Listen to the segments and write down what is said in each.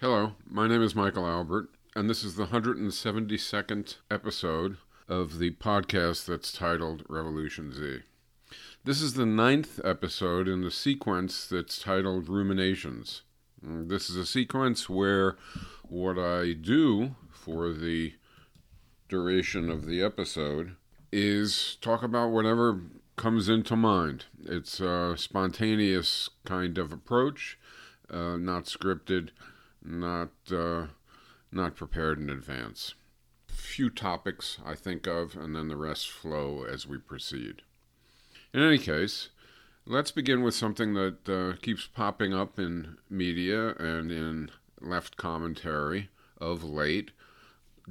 Hello, my name is Michael Albert, and this is the 172nd episode of the podcast that's titled Revolution Z. This is the ninth episode in the sequence that's titled Ruminations. Mm, This is a sequence where what I do for the duration of the episode is talk about whatever comes into mind. It's a spontaneous kind of approach, uh, not scripted, not uh, not prepared in advance. Few topics I think of, and then the rest flow as we proceed. In any case, let's begin with something that uh, keeps popping up in media and in left commentary of late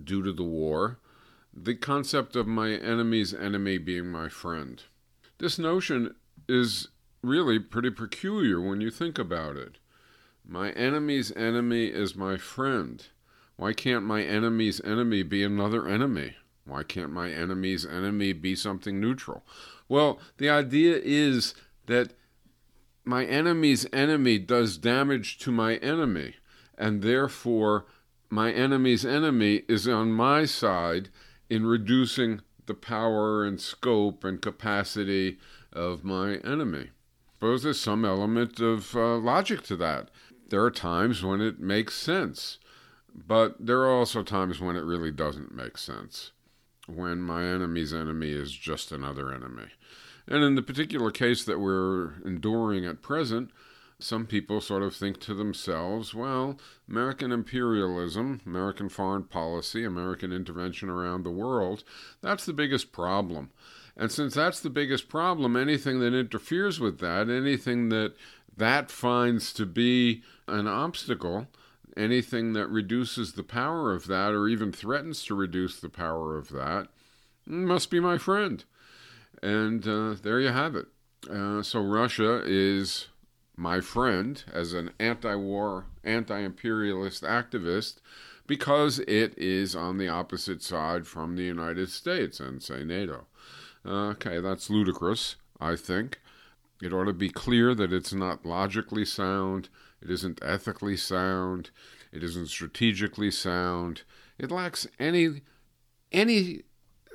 due to the war the concept of my enemy's enemy being my friend. This notion is really pretty peculiar when you think about it. My enemy's enemy is my friend. Why can't my enemy's enemy be another enemy? Why can't my enemy's enemy be something neutral? Well, the idea is that my enemy's enemy does damage to my enemy, and therefore my enemy's enemy is on my side in reducing the power and scope and capacity of my enemy. Suppose there's some element of uh, logic to that. There are times when it makes sense, but there are also times when it really doesn't make sense, when my enemy's enemy is just another enemy. And in the particular case that we're enduring at present, some people sort of think to themselves, well, American imperialism, American foreign policy, American intervention around the world, that's the biggest problem. And since that's the biggest problem, anything that interferes with that, anything that that finds to be an obstacle, anything that reduces the power of that or even threatens to reduce the power of that, must be my friend. And uh, there you have it. Uh, so Russia is my friend as an anti war, anti imperialist activist because it is on the opposite side from the United States and, say, NATO. Okay, that's ludicrous, I think. It ought to be clear that it's not logically sound, it isn't ethically sound, it isn't strategically sound. It lacks any any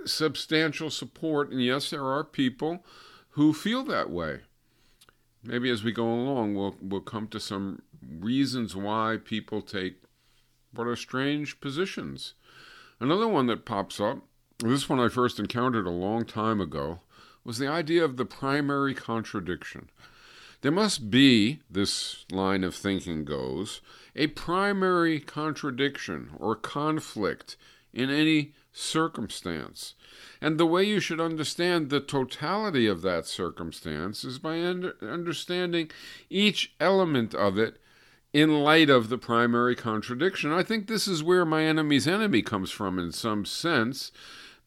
substantial support, and yes, there are people who feel that way. Maybe as we go along, we'll we'll come to some reasons why people take what are strange positions. Another one that pops up, this one I first encountered a long time ago, was the idea of the primary contradiction. There must be, this line of thinking goes, a primary contradiction or conflict in any circumstance. And the way you should understand the totality of that circumstance is by under, understanding each element of it in light of the primary contradiction. I think this is where my enemy's enemy comes from in some sense.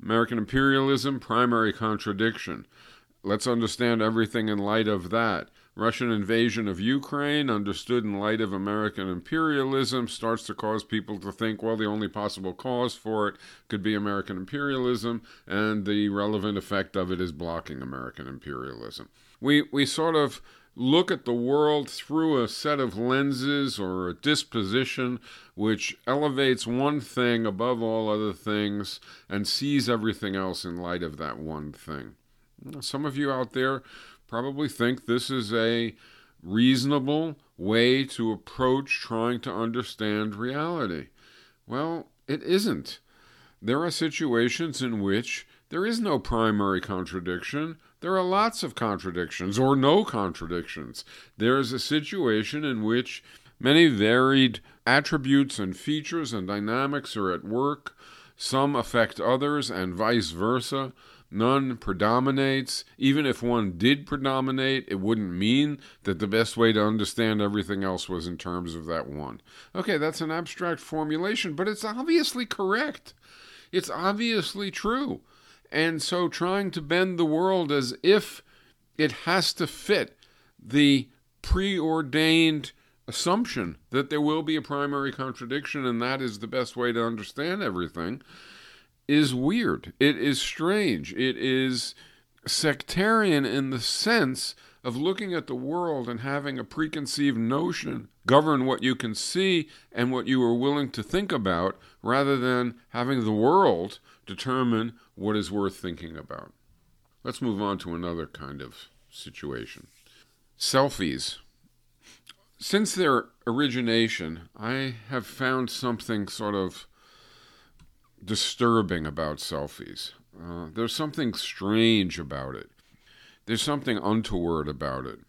American imperialism, primary contradiction. Let's understand everything in light of that. Russian invasion of Ukraine, understood in light of American imperialism, starts to cause people to think, well, the only possible cause for it could be American imperialism, and the relevant effect of it is blocking American imperialism. We, we sort of look at the world through a set of lenses or a disposition which elevates one thing above all other things and sees everything else in light of that one thing. Some of you out there probably think this is a reasonable way to approach trying to understand reality. Well, it isn't. There are situations in which there is no primary contradiction. There are lots of contradictions or no contradictions. There is a situation in which many varied attributes and features and dynamics are at work. Some affect others and vice versa. None predominates. Even if one did predominate, it wouldn't mean that the best way to understand everything else was in terms of that one. Okay, that's an abstract formulation, but it's obviously correct. It's obviously true. And so trying to bend the world as if it has to fit the preordained assumption that there will be a primary contradiction and that is the best way to understand everything is weird. It is strange. It is sectarian in the sense of looking at the world and having a preconceived notion govern what you can see and what you are willing to think about rather than having the world determine what is worth thinking about. Let's move on to another kind of situation. Selfies. Since their origination, I have found something sort of disturbing about selfies. Uh, there's something strange about it. There's something untoward about it.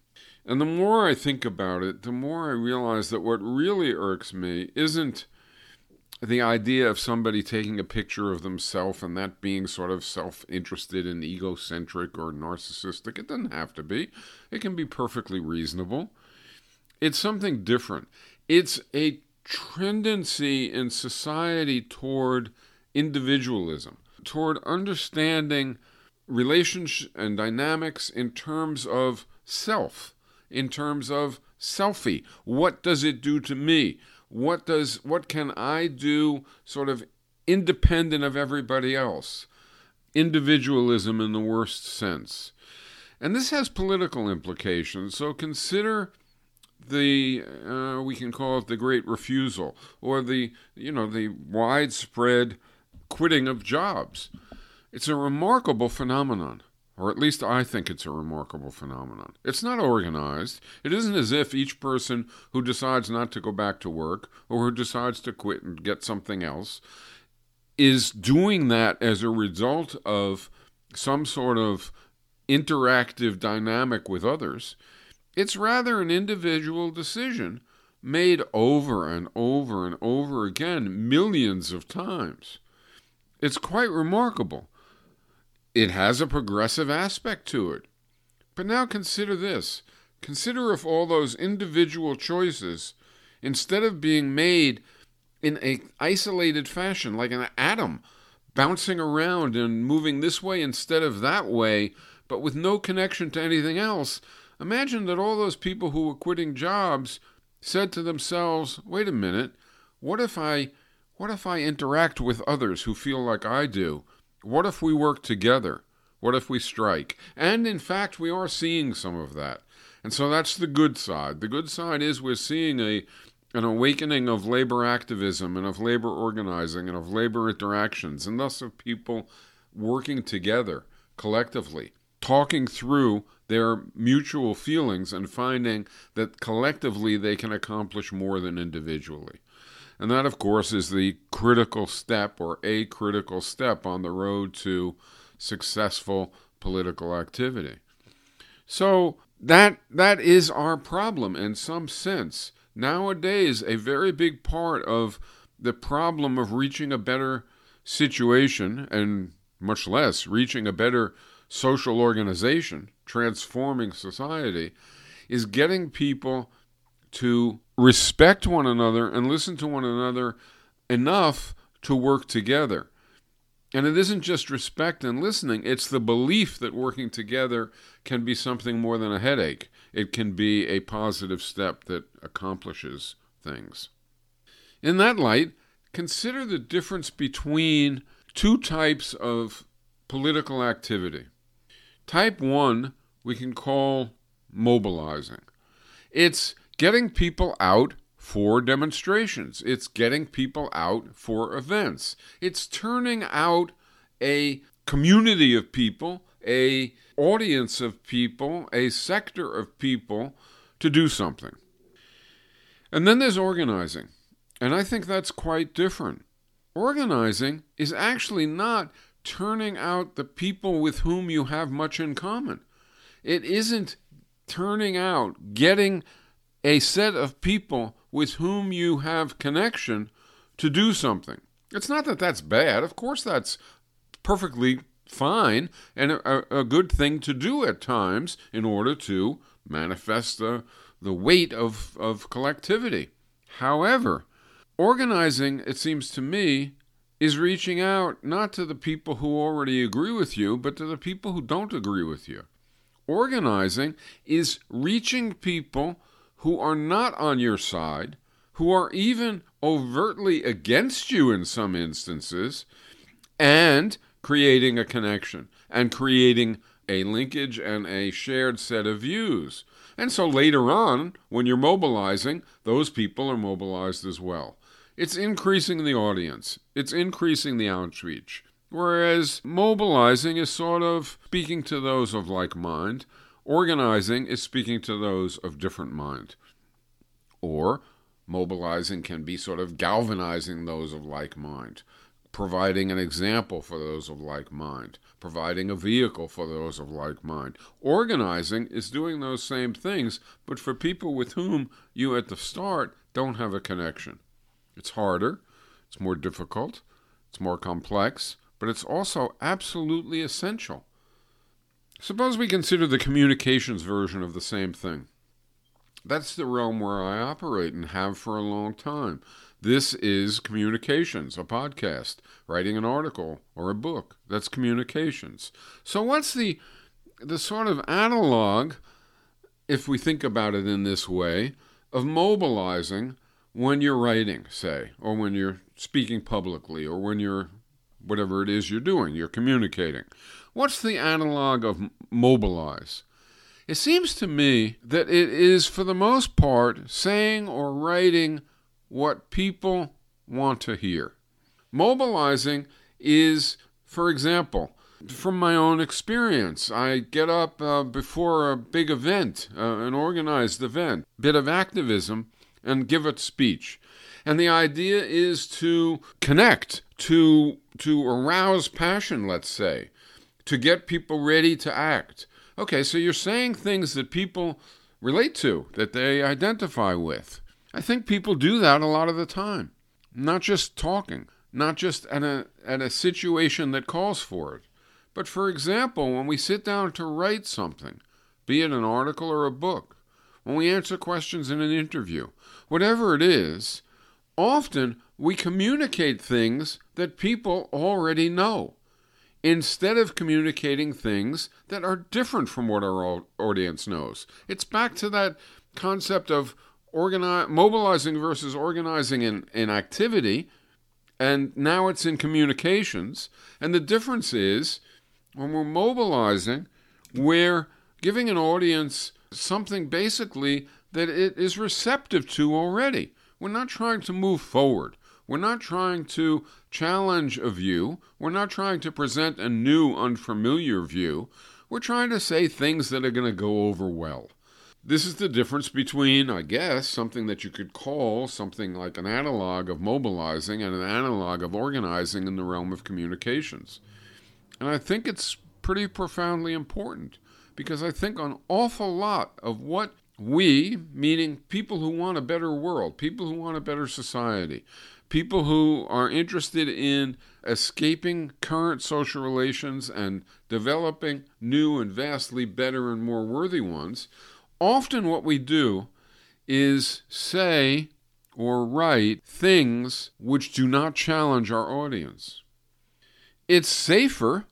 And the more I think about it, the more I realize that what really irks me isn't the idea of somebody taking a picture of themselves and that being sort of self interested and egocentric or narcissistic. It doesn't have to be, it can be perfectly reasonable. It's something different. It's a tendency in society toward individualism, toward understanding relationships and dynamics in terms of self, in terms of selfie. What does it do to me? What does what can I do sort of independent of everybody else? Individualism in the worst sense. And this has political implications. So consider the uh, we can call it the great refusal or the you know the widespread quitting of jobs. It's a remarkable phenomenon or at least I think it's a remarkable phenomenon. It's not organized. It isn't as if each person who decides not to go back to work or who decides to quit and get something else is doing that as a result of some sort of interactive dynamic with others. It's rather an individual decision made over and over and over again millions of times. It's quite remarkable it has a progressive aspect to it. But now consider this consider if all those individual choices, instead of being made in a isolated fashion, like an atom, bouncing around and moving this way instead of that way, but with no connection to anything else, imagine that all those people who were quitting jobs said to themselves, wait a minute, what if I what if I interact with others who feel like I do? What if we work together? What if we strike? And in fact, we are seeing some of that. And so that's the good side. The good side is we're seeing a an awakening of labor activism and of labor organizing and of labor interactions, and thus of people working together collectively, talking through their mutual feelings and finding that collectively they can accomplish more than individually. And that, of course, is the critical step or a critical step on the road to successful political activity. So that that is our problem in some sense. Nowadays, a very big part of the problem of reaching a better situation and much less reaching a better social organization, transforming society, is getting people to respect one another and listen to one another enough to work together. And it isn't just respect and listening, it's the belief that working together can be something more than a headache. It can be a positive step that accomplishes things. In that light, consider the difference between two types of political activity. Type 1 we can call mobilizing. It's getting people out for demonstrations. It's getting people out for events. It's turning out a community of people, a audience of people, a sector of people to do something. And then there's organizing. And I think that's quite different. Organizing is actually not turning out the people with whom you have much in common. It isn't turning out, getting a set of people with whom you have connection to do something. It's not that that's bad. Of course, that's perfectly fine and a, a, good thing to do at times in order to manifest the, the weight of, of collectivity. However, organizing, it seems to me, is reaching out not to the people who already agree with you, but to the people who don't agree with you. Organizing is reaching people who are not on your side, who are even overtly against you in some instances, and creating a connection and creating a linkage and a shared set of views. And so later on, when you're mobilizing, those people are mobilized as well. It's increasing the audience, it's increasing the outreach. Whereas mobilizing is sort of speaking to those of like mind, organizing is speaking to those of different mind. Or mobilizing can be sort of galvanizing those of like mind, providing an example for those of like mind, providing a vehicle for those of like mind. Organizing is doing those same things, but for people with whom you at the start don't have a connection. It's harder, it's more difficult, it's more complex, but it's also absolutely essential. Suppose we consider the communications version of the same thing. That's the realm where I operate and have for a long time. This is communications, a podcast, writing an article or a book. That's communications. So what's the the sort of analog if we think about it in this way of mobilizing when you're writing, say, or when you're speaking publicly or when you're whatever it is you're doing, you're communicating. What's the analog of mobilize? It seems to me that it is, for the most part, saying or writing what people want to hear. Mobilizing is, for example, from my own experience, I get up uh, before a big event, uh, an organized event, bit of activism, and give a speech. And the idea is to connect, to to arouse passion, let's say, to get people ready to act. Okay, so you're saying things that people relate to, that they identify with. I think people do that a lot of the time. Not just talking, not just at a at a situation that calls for it. But for example, when we sit down to write something, be it an article or a book, when we answer questions in an interview, whatever it is, often we communicate things that people already know instead of communicating things that are different from what our audience knows. It's back to that concept of organize, mobilizing versus organizing in, in activity, and now it's in communications. And the difference is when we're mobilizing, we're giving an audience something basically that it is receptive to already. We're not trying to move forward. We're not trying to challenge a view. We're not trying to present a new, unfamiliar view. We're trying to say things that are going to go over well. This is the difference between, I guess, something that you could call something like an analog of mobilizing and an analog of organizing in the realm of communications. And I think it's pretty profoundly important because I think an awful lot of what we, meaning people who want a better world, people who want a better society, people who are interested in escaping current social relations and developing new and vastly better and more worthy ones, often what we do is say or write things which do not challenge our audience. It's safer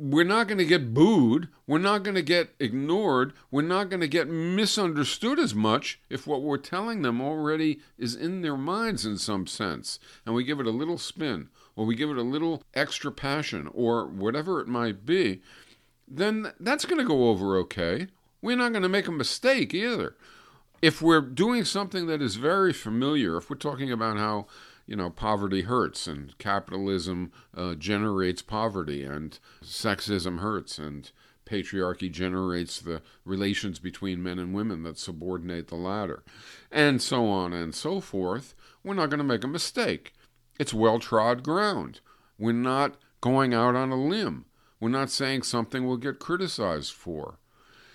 we're not going to get booed. We're not going to get ignored. We're not going to get misunderstood as much if what we're telling them already is in their minds in some sense. And we give it a little spin, or we give it a little extra passion, or whatever it might be. Then that's going to go over okay. We're not going to make a mistake either. If we're doing something that is very familiar, if we're talking about how you know, poverty hurts and capitalism uh, generates poverty and sexism hurts and patriarchy generates the relations between men and women that subordinate the latter, and so on and so forth, we're not going to make a mistake. It's well trod ground. We're not going out on a limb. We're not saying something we'll get criticized for.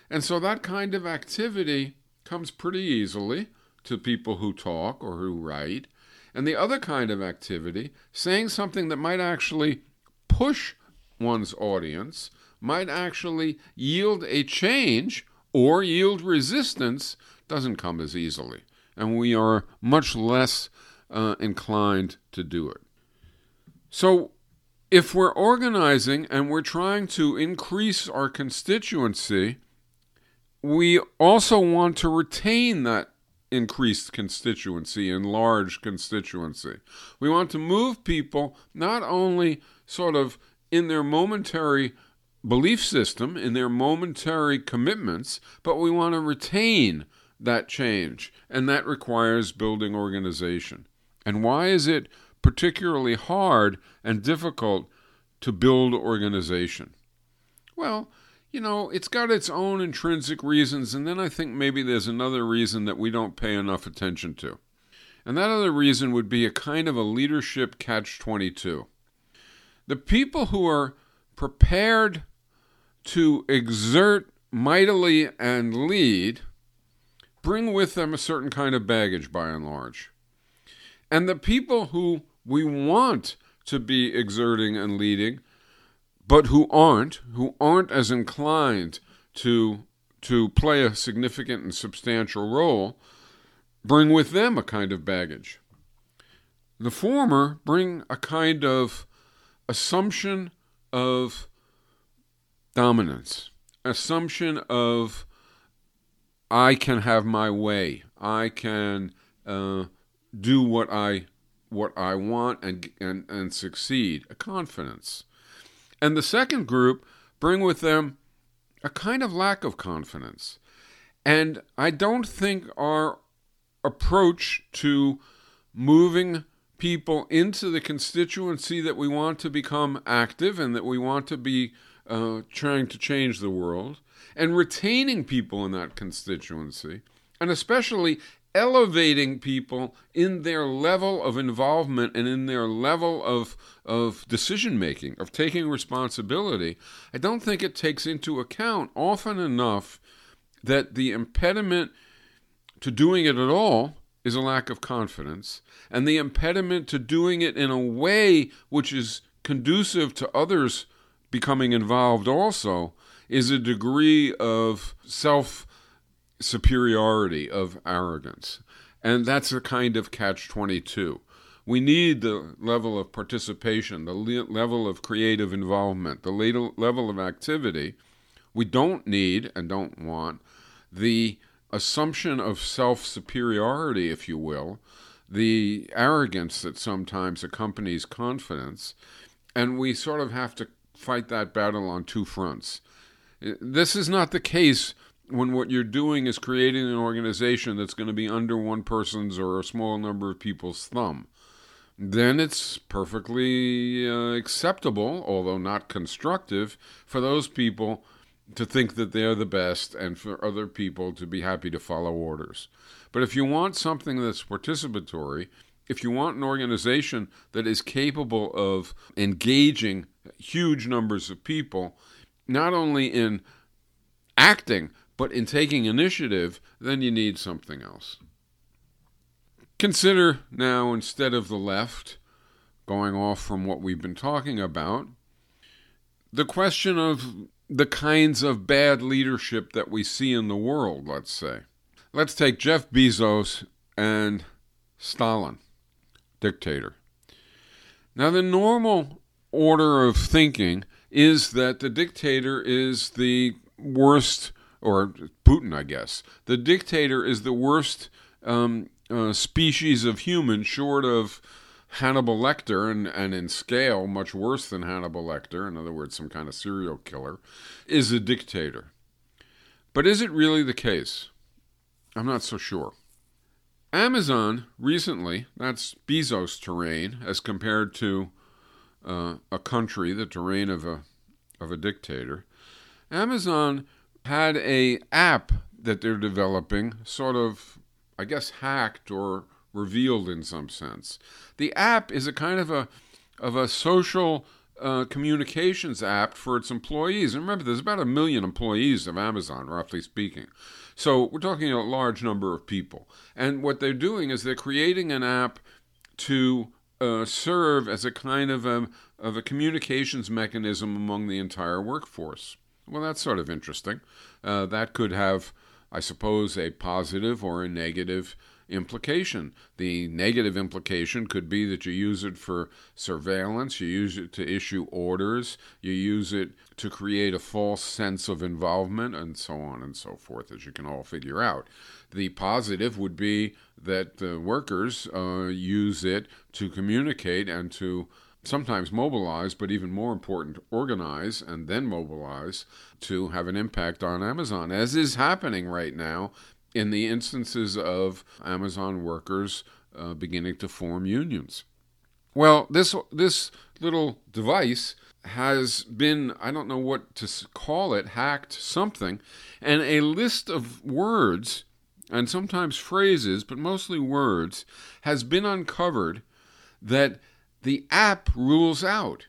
And so that kind of activity comes pretty easily to people who talk or who write and the other kind of activity, saying something that might actually push one's audience, might actually yield a change or yield resistance, doesn't come as easily. And we are much less uh, inclined to do it. So, if we're organizing and we're trying to increase our constituency, we also want to retain that increased constituency, enlarged constituency. We want to move people not only sort of in their momentary belief system, in their momentary commitments, but we want to retain that change. And that requires building organization. And why is it particularly hard and difficult to build organization? Well, you know, it's got its own intrinsic reasons, and then I think maybe there's another reason that we don't pay enough attention to. And that other reason would be a kind of a leadership catch 22. The people who are prepared to exert mightily and lead bring with them a certain kind of baggage by and large. And the people who we want to be exerting and leading but who aren't, who aren't as inclined to to play a significant and substantial role, bring with them a kind of baggage. The former bring a kind of assumption of dominance, assumption of I can have my way, I can uh, do what I what I want and and and succeed, a confidence. And the second group bring with them a kind of lack of confidence. And I don't think our approach to moving people into the constituency that we want to become active and that we want to be uh, trying to change the world and retaining people in that constituency and especially elevating people in their level of involvement and in their level of of decision making, of taking responsibility, I don't think it takes into account often enough that the impediment to doing it at all is a lack of confidence, and the impediment to doing it in a way which is conducive to others becoming involved also is a degree of self superiority of arrogance. And that's a kind of catch 22. We need the level of participation, the le- level of creative involvement, the le- level of activity. We don't need and don't want the assumption of self superiority, if you will, the arrogance that sometimes accompanies confidence. And we sort of have to fight that battle on two fronts. This is not the case when what you're doing is creating an organization that's going to be under one person's or a small number of people's thumb, then it's perfectly uh, acceptable, although not constructive, for those people to think that they're the best and for other people to be happy to follow orders. But if you want something that's participatory, if you want an organization that is capable of engaging huge numbers of people, not only in acting, but in taking initiative, then you need something else. Consider now, instead of the left, going off from what we've been talking about, the question of the kinds of bad leadership that we see in the world, let's say. Let's take Jeff Bezos and Stalin, dictator. Now, the normal order of thinking is that the dictator is the worst or Putin, I guess. The dictator is the worst um, uh, species of human, short of Hannibal Lecter, and, and in scale, much worse than Hannibal Lecter, in other words, some kind of serial killer, is a dictator. But is it really the case? I'm not so sure. Amazon recently, that's Bezos' terrain as compared to uh, a country, the terrain of a of a dictator. Amazon had a app that they're developing, sort of, I guess, hacked or revealed in some sense. The app is a kind of a of a social uh, communications app for its employees. And remember, there's about a million employees of Amazon, roughly speaking. So we're talking a large number of people. And what they're doing is they're creating an app to uh, serve as a kind of a, of a communications mechanism among the entire workforce. Well, that's sort of interesting. Uh, that could have, I suppose, a positive or a negative implication. The negative implication could be that you use it for surveillance, you use it to issue orders, you use it to create a false sense of involvement, and so on and so forth, as you can all figure out. The positive would be that the workers uh, use it to communicate and to sometimes mobilize, but even more important, organize and then mobilize to have an impact on Amazon, as is happening right now in the instances of Amazon workers uh, beginning to form unions. Well, this this little device has been I don't know what to call it hacked something, and a list of words and sometimes phrases, but mostly words, has been uncovered that the app rules out.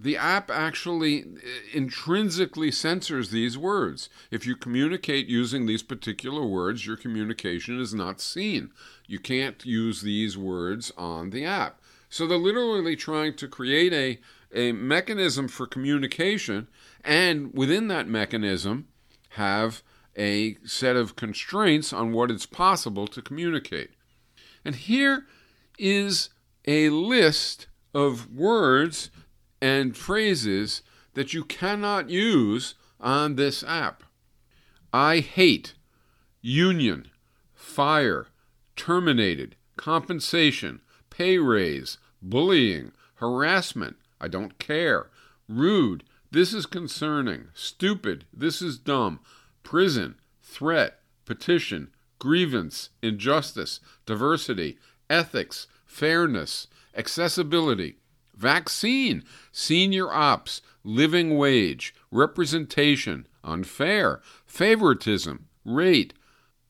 The app actually uh, intrinsically censors these words. If you communicate using these particular words, your communication is not seen. You can't use these words on the app. So they're literally trying to create a, a mechanism for communication, and within that mechanism, have a set of constraints on what it's possible to communicate. And here is a list of words and phrases that you cannot use on this app. I hate, union, fire, terminated, compensation, pay raise, bullying, harassment, I don't care, rude, this is concerning, stupid, this is dumb, prison, threat, petition, grievance, injustice, diversity, ethics, fairness, accessibility, vaccine, senior ops, living wage, representation, unfair, favoritism, rate,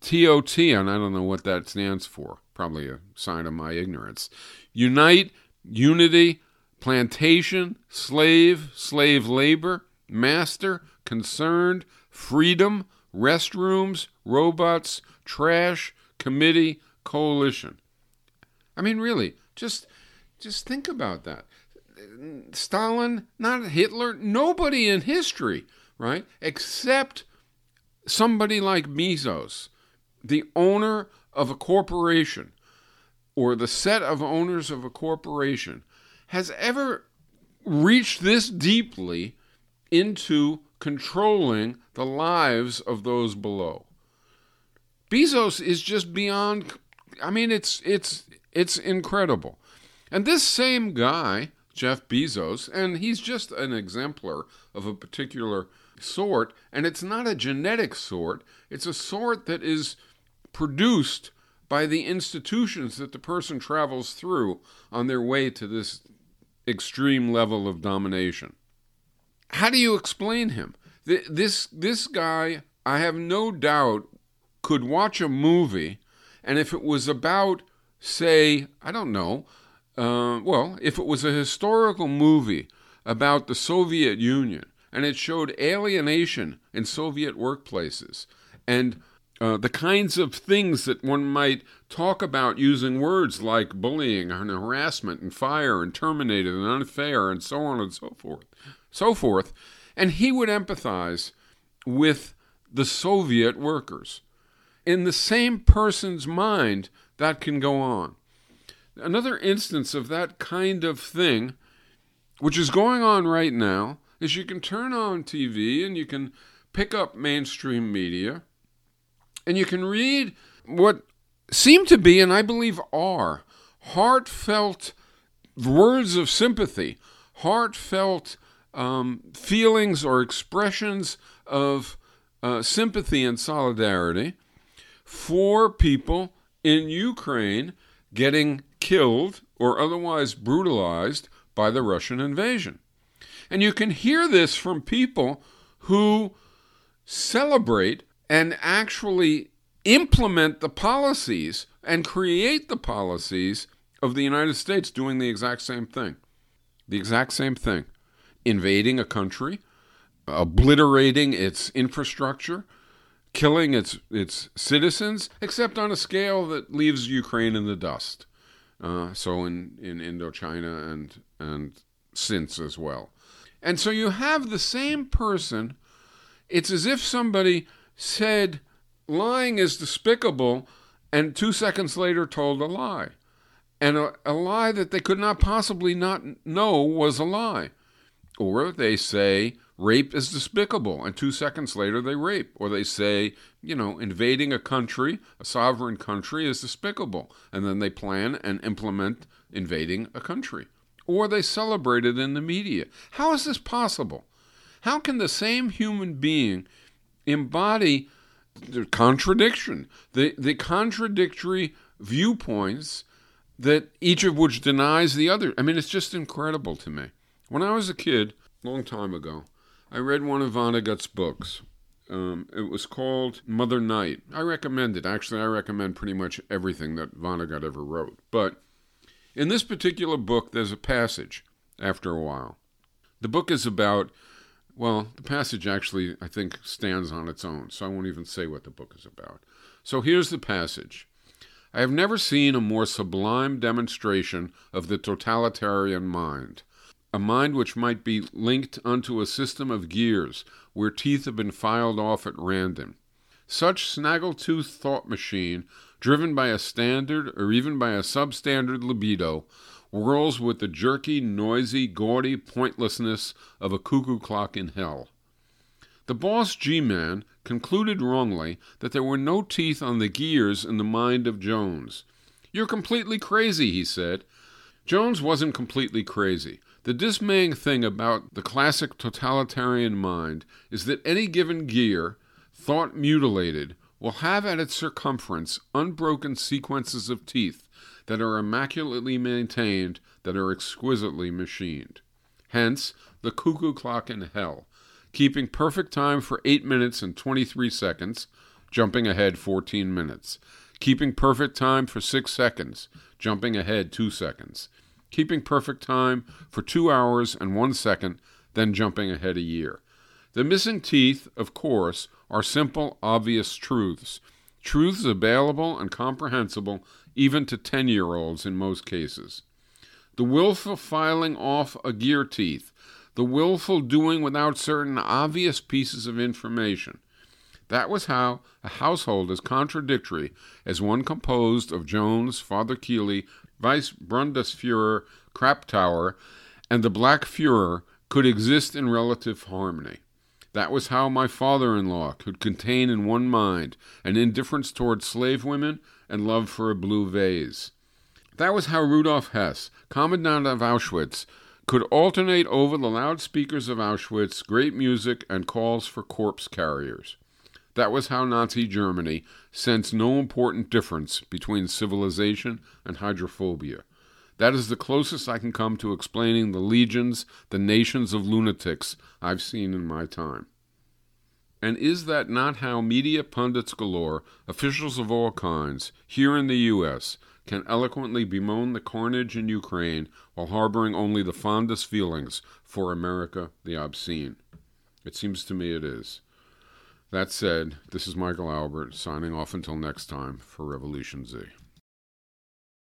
TOT, and I don't know what that stands for, probably a sign of my ignorance. Unite, unity, plantation, slave, slave labor, master, concerned, freedom, restrooms, robots, trash, committee, coalition. I mean, really, just just think about that. Stalin, not Hitler, nobody in history, right? Except somebody like Bezos, the owner of a corporation or the set of owners of a corporation, has ever reached this deeply into controlling the lives of those below. Bezos is just beyond I mean it's it's it's incredible. And this same guy, Jeff Bezos, and he's just an exemplar of a particular sort, and it's not a genetic sort, it's a sort that is produced by the institutions that the person travels through on their way to this extreme level of domination. How do you explain him? This this guy, I have no doubt, could watch a movie, and if it was about, say, I don't know, uh, well, if it was a historical movie about the Soviet Union and it showed alienation in Soviet workplaces and uh, the kinds of things that one might talk about using words like bullying and harassment and fire and terminated and unfair and so on and so forth, so forth, and he would empathize with the Soviet workers. In the same person's mind, that can go on. Another instance of that kind of thing, which is going on right now, is you can turn on TV and you can pick up mainstream media and you can read what seem to be, and I believe are, heartfelt words of sympathy, heartfelt um, feelings or expressions of uh, sympathy and solidarity for people in Ukraine getting killed or otherwise brutalized by the Russian invasion. And you can hear this from people who celebrate and actually implement the policies and create the policies of the United States doing the exact same thing. The exact same thing. Invading a country, obliterating its infrastructure, killing its its citizens, except on a scale that leaves Ukraine in the dust. Uh, so in, in Indochina and and since as well. And so you have the same person. It's as if somebody said lying is despicable and two seconds later told a lie. And a, a lie that they could not possibly not know was a lie. Or they say rape is despicable, and two seconds later they rape. Or they say, you know, invading a country, a sovereign country, is despicable, and then they plan and implement invading a country. or they celebrate it in the media. How is this possible? How can the same human being embody the contradiction, the, the contradictory viewpoints that each of which denies the other? I mean, it's just incredible to me. When I was a kid, long time ago, I read one of Vonnegut's books. Um, it was called Mother Night. I recommend it. Actually, I recommend pretty much everything that Vonnegut ever wrote. But in this particular book, there's a passage after a while. The book is about, well, the passage actually, I think, stands on its own, so I won't even say what the book is about. So here's the passage I have never seen a more sublime demonstration of the totalitarian mind a mind which might be linked unto a system of gears where teeth have been filed off at random. Such snaggletooth thought machine, driven by a standard or even by a substandard libido, whirls with the jerky, noisy, gaudy pointlessness of a cuckoo clock in hell. The boss G man concluded wrongly that there were no teeth on the gears in the mind of Jones. You're completely crazy, he said. Jones wasn't completely crazy. The dismaying thing about the classic totalitarian mind is that any given gear, thought mutilated, will have at its circumference unbroken sequences of teeth that are immaculately maintained, that are exquisitely machined. Hence, the cuckoo clock in hell, keeping perfect time for 8 minutes and 23 seconds, jumping ahead 14 minutes, keeping perfect time for 6 seconds, jumping ahead 2 seconds keeping perfect time for two hours and one second, then jumping ahead a year. The missing teeth, of course, are simple, obvious truths. Truths available and comprehensible even to 10 year olds in most cases. The willful filing off a gear teeth, the willful doing without certain obvious pieces of information. That was how a household as contradictory as one composed of Jones, Father Keeley, Vice Bundesfuhrer Krapptauer, and the Black Fuhrer could exist in relative harmony. That was how my father in law could contain in one mind an indifference toward slave women and love for a blue vase. That was how Rudolf Hess, Commandant of Auschwitz, could alternate over the loudspeakers of Auschwitz great music and calls for corpse carriers. That was how Nazi Germany sensed no important difference between civilization and hydrophobia. That is the closest I can come to explaining the legions, the nations of lunatics I've seen in my time. And is that not how media pundits galore, officials of all kinds, here in the U.S., can eloquently bemoan the carnage in Ukraine while harboring only the fondest feelings for America the obscene? It seems to me it is. That said, this is Michael Albert signing off until next time for Revolution Z.